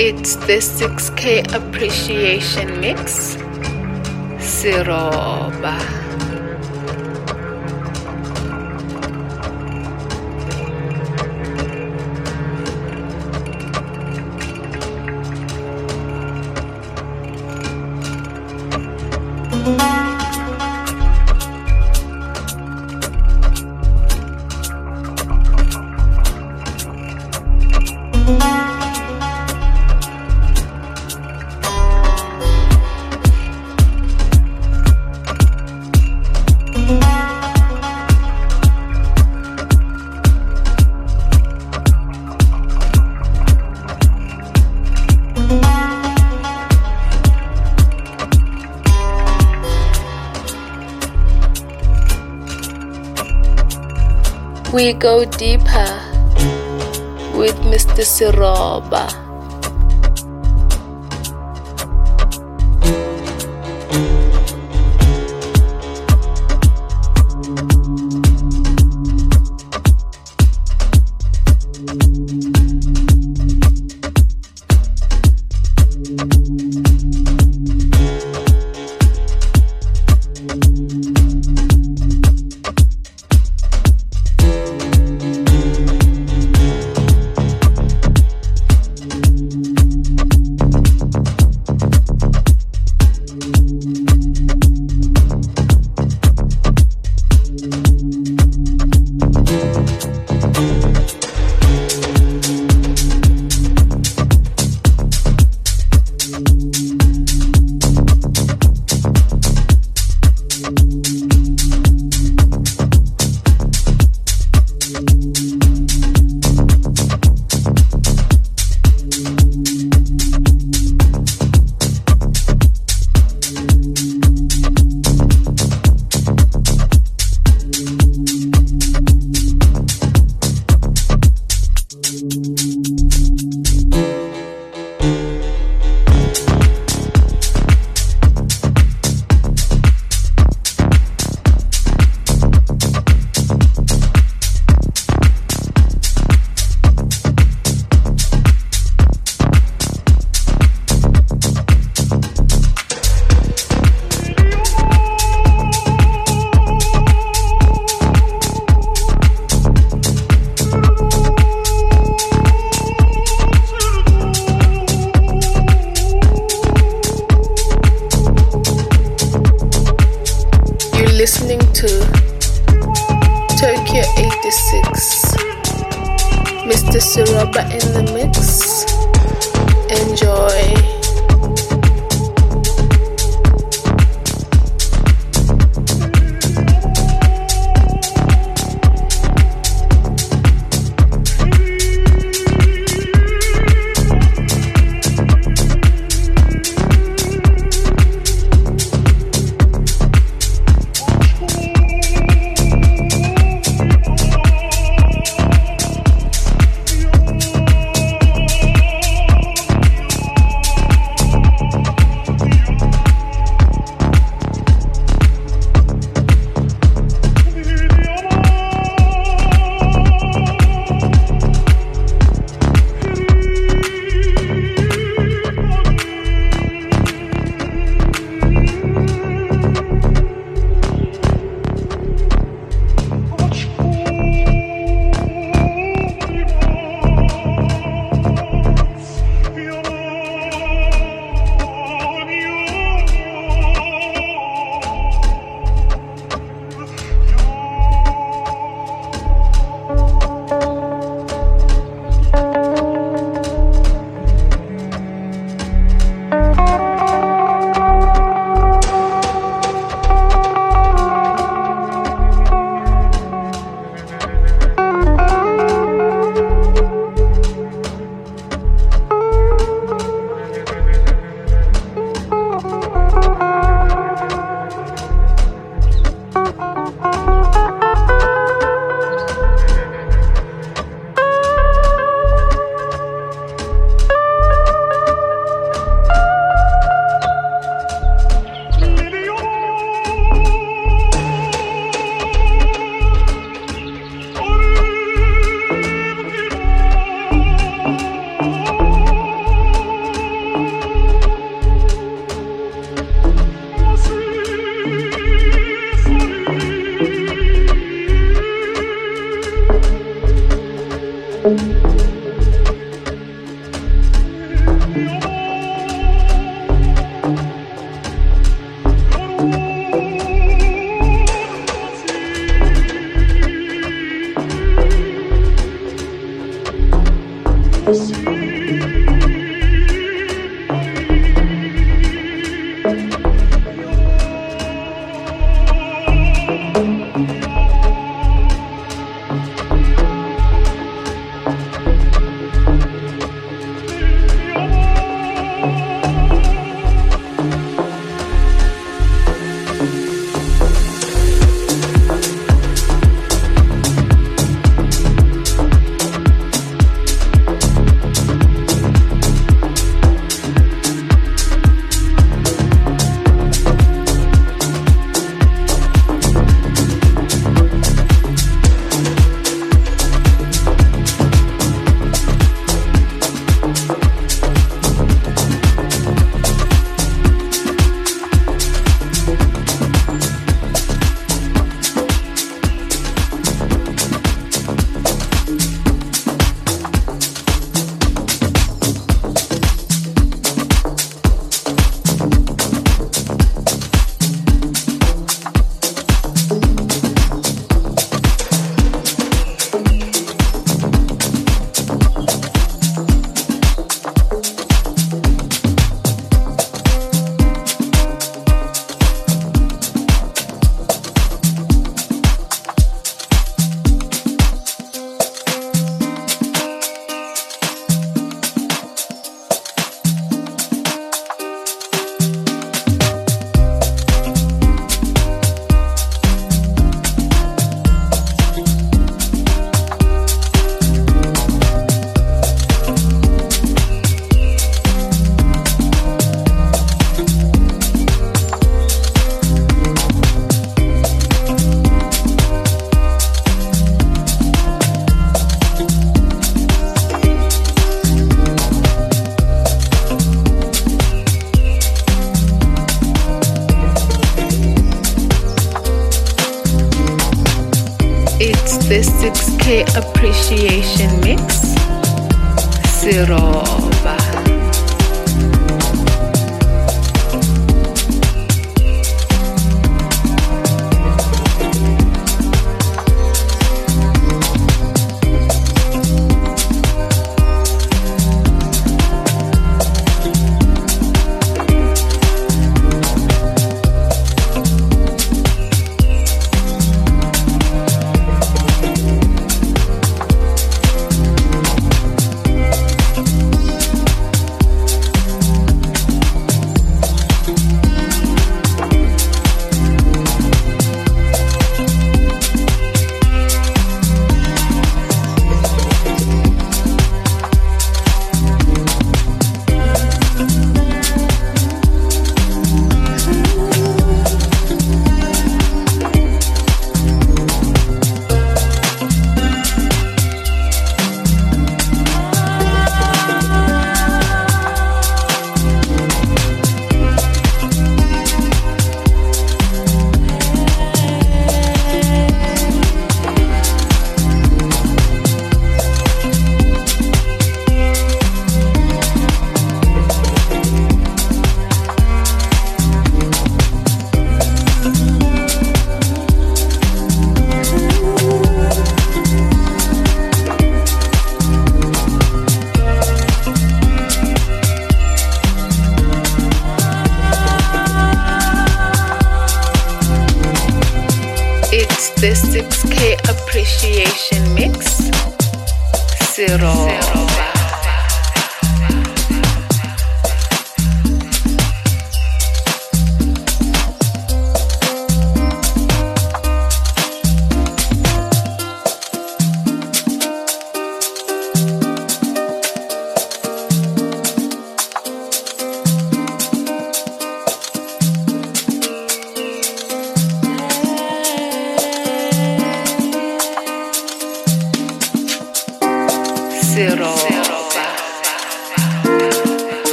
It's the 6K appreciation mix. Siroba. We go deeper with Mr. Siroba.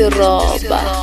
Mr. Siroba.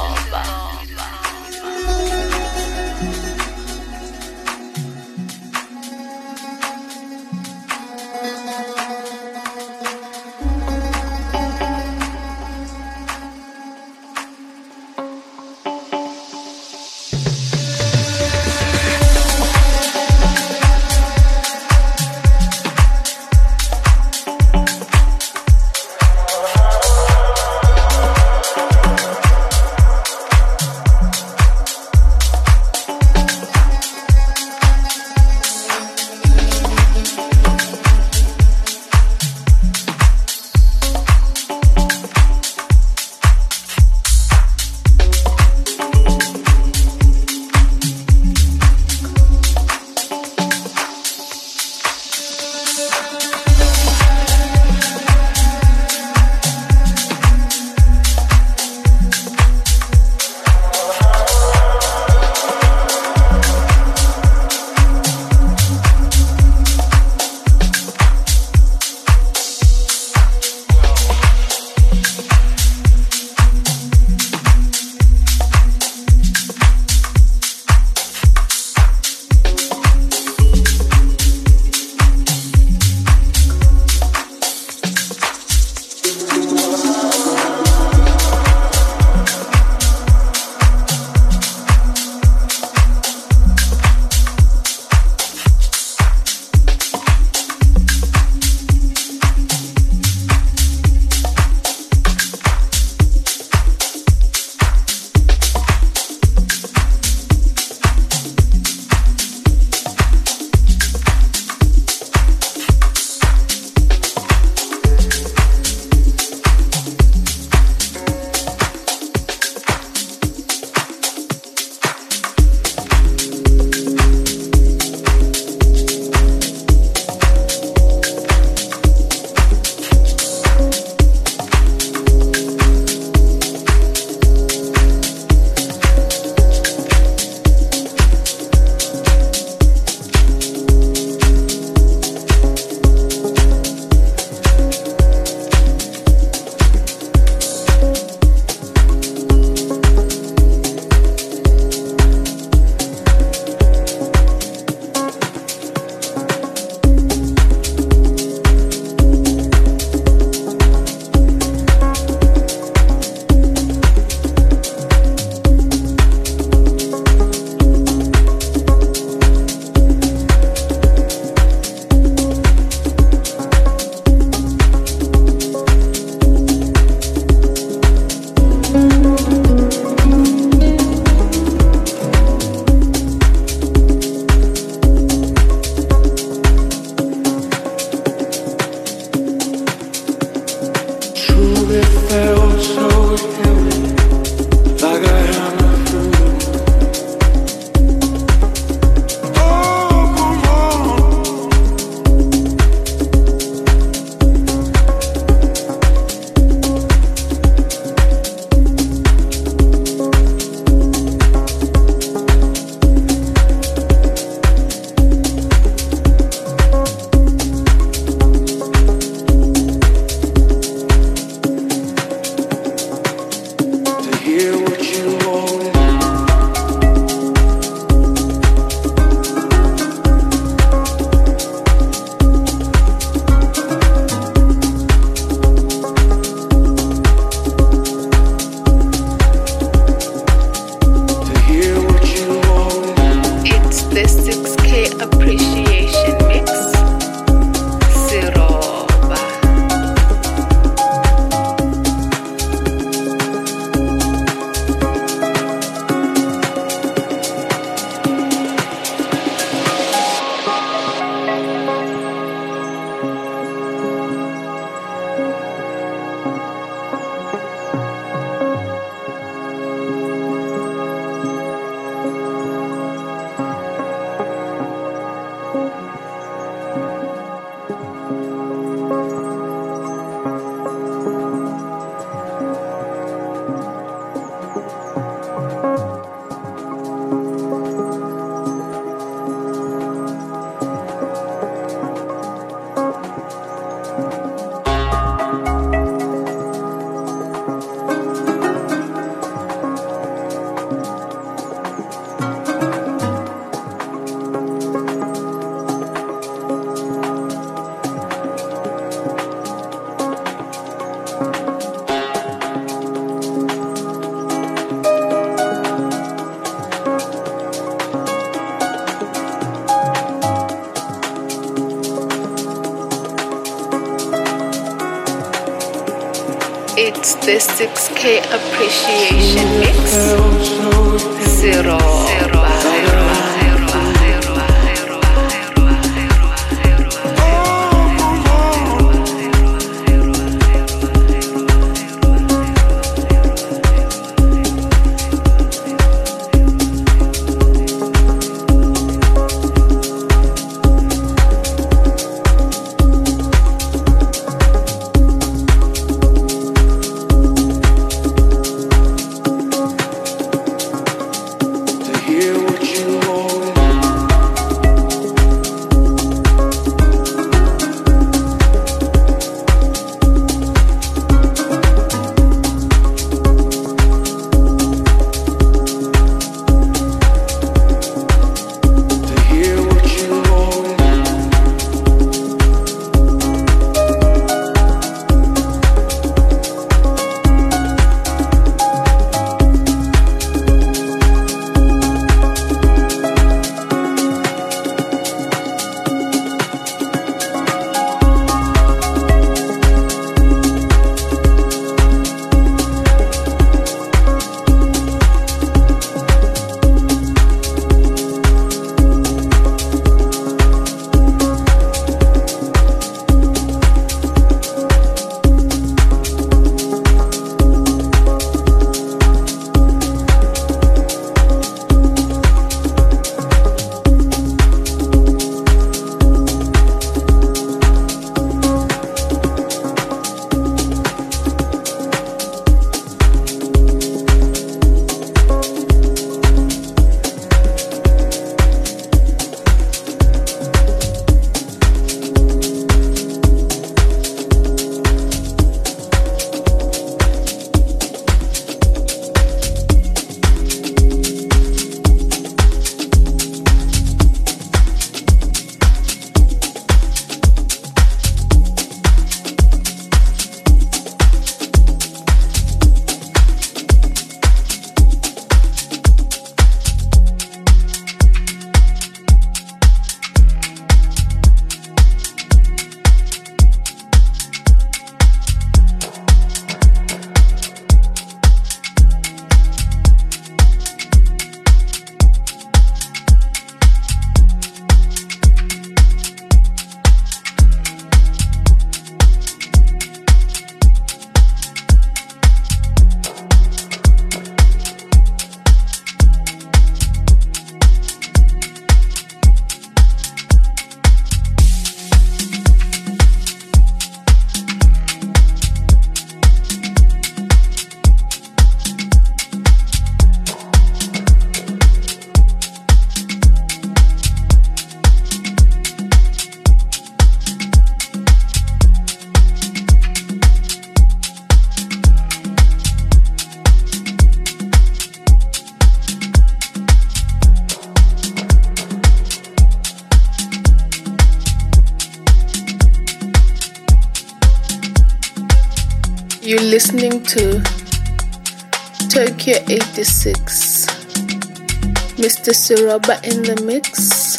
Mr. Siroba in the mix.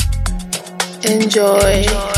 Enjoy.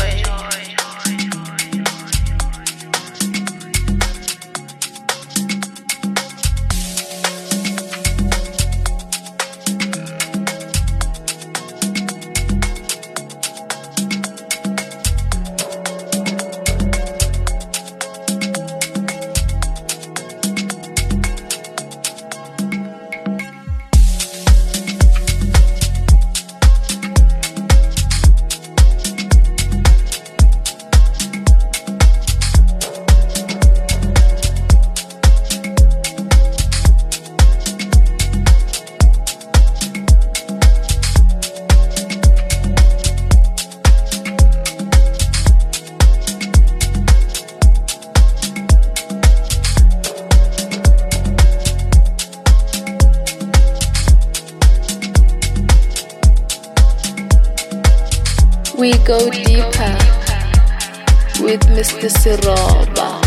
We go deeper with Mr. Siroba.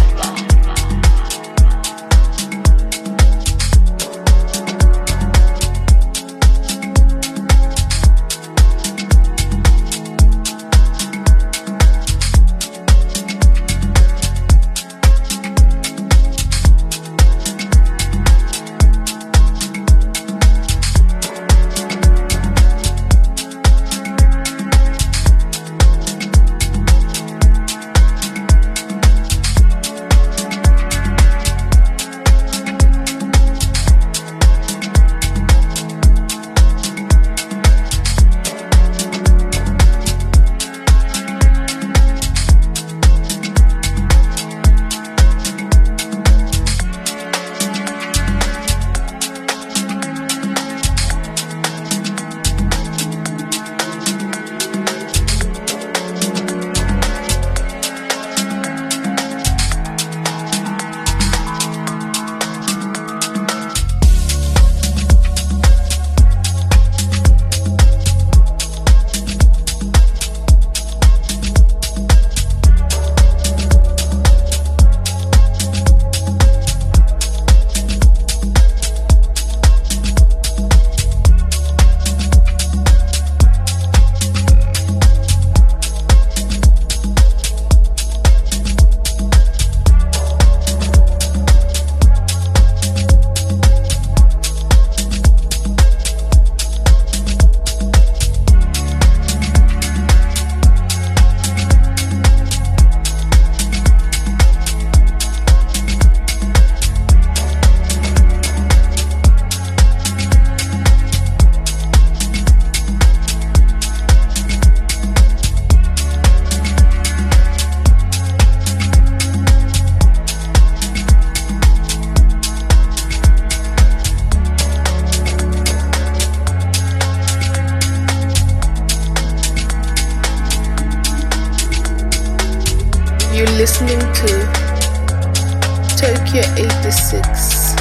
Tokyo 86.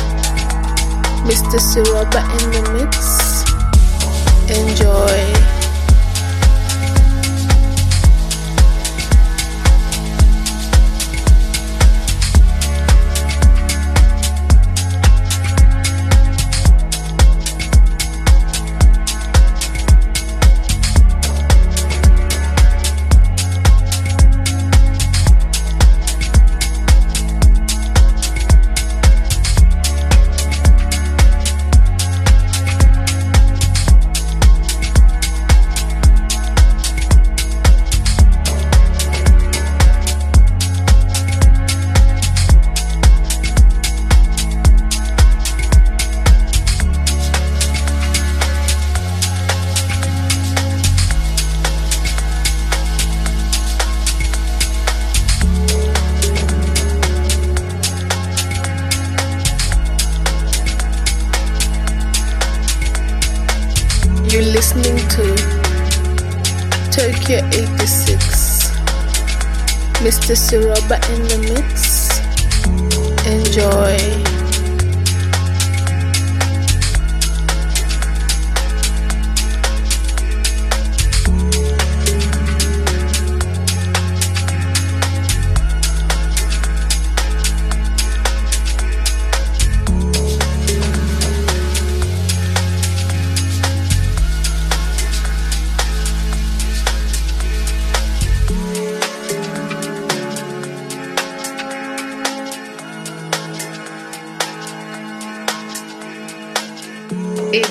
Mr. Siroba in the mix. Enjoy.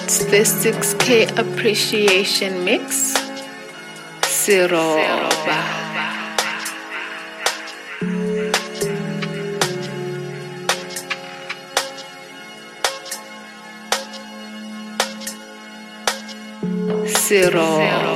The 6K Appreciation Mix. Siroba. Siroba.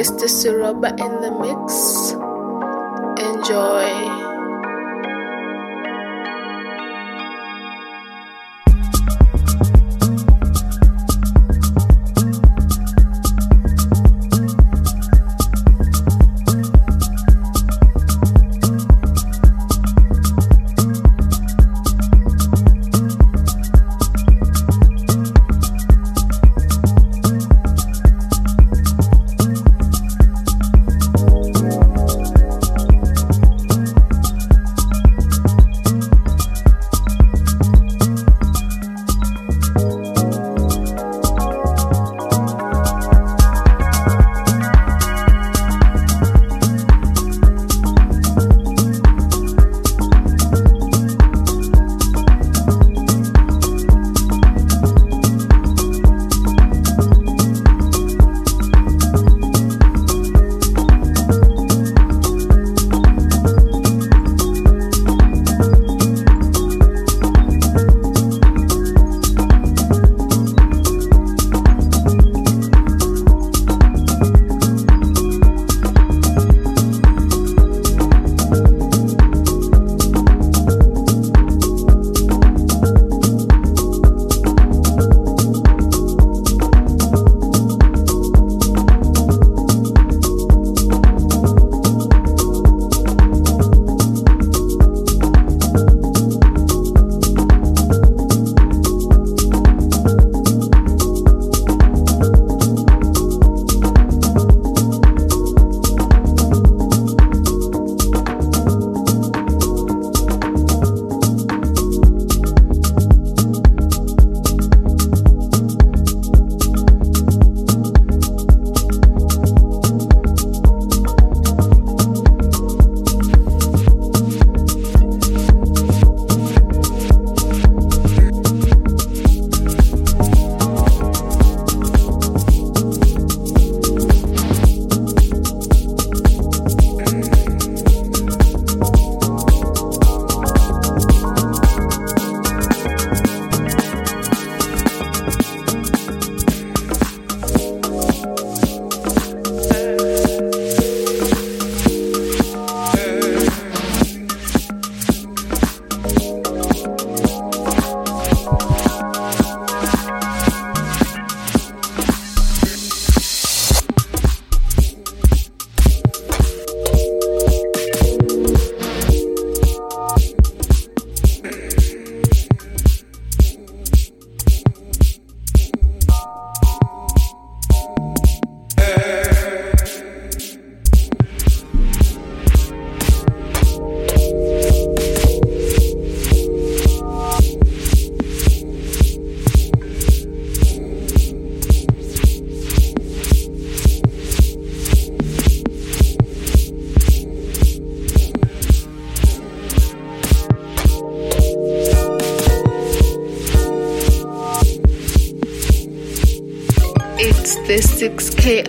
Mr. Siroba in the mix. Enjoy.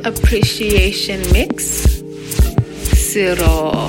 Appreciation mix. Siroba.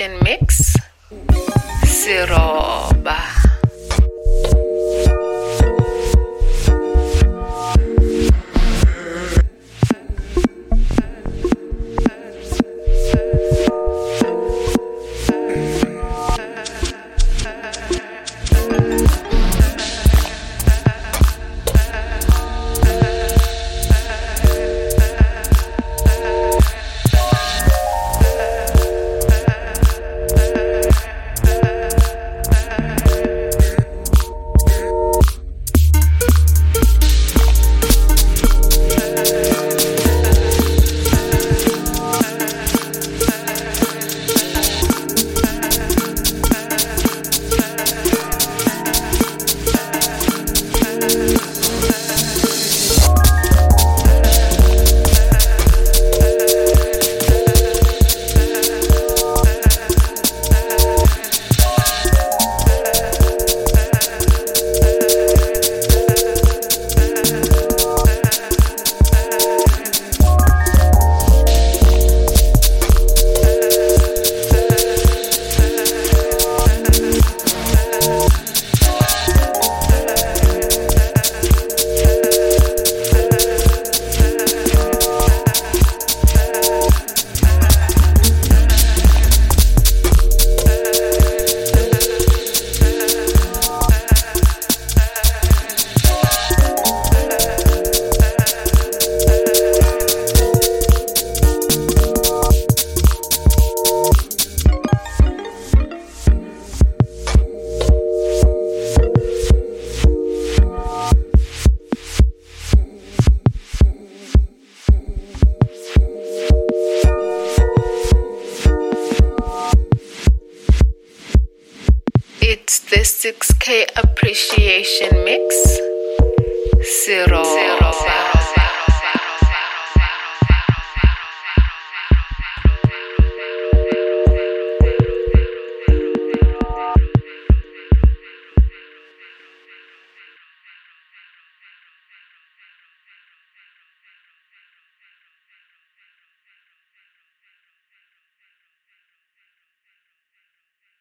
Appreciation mix.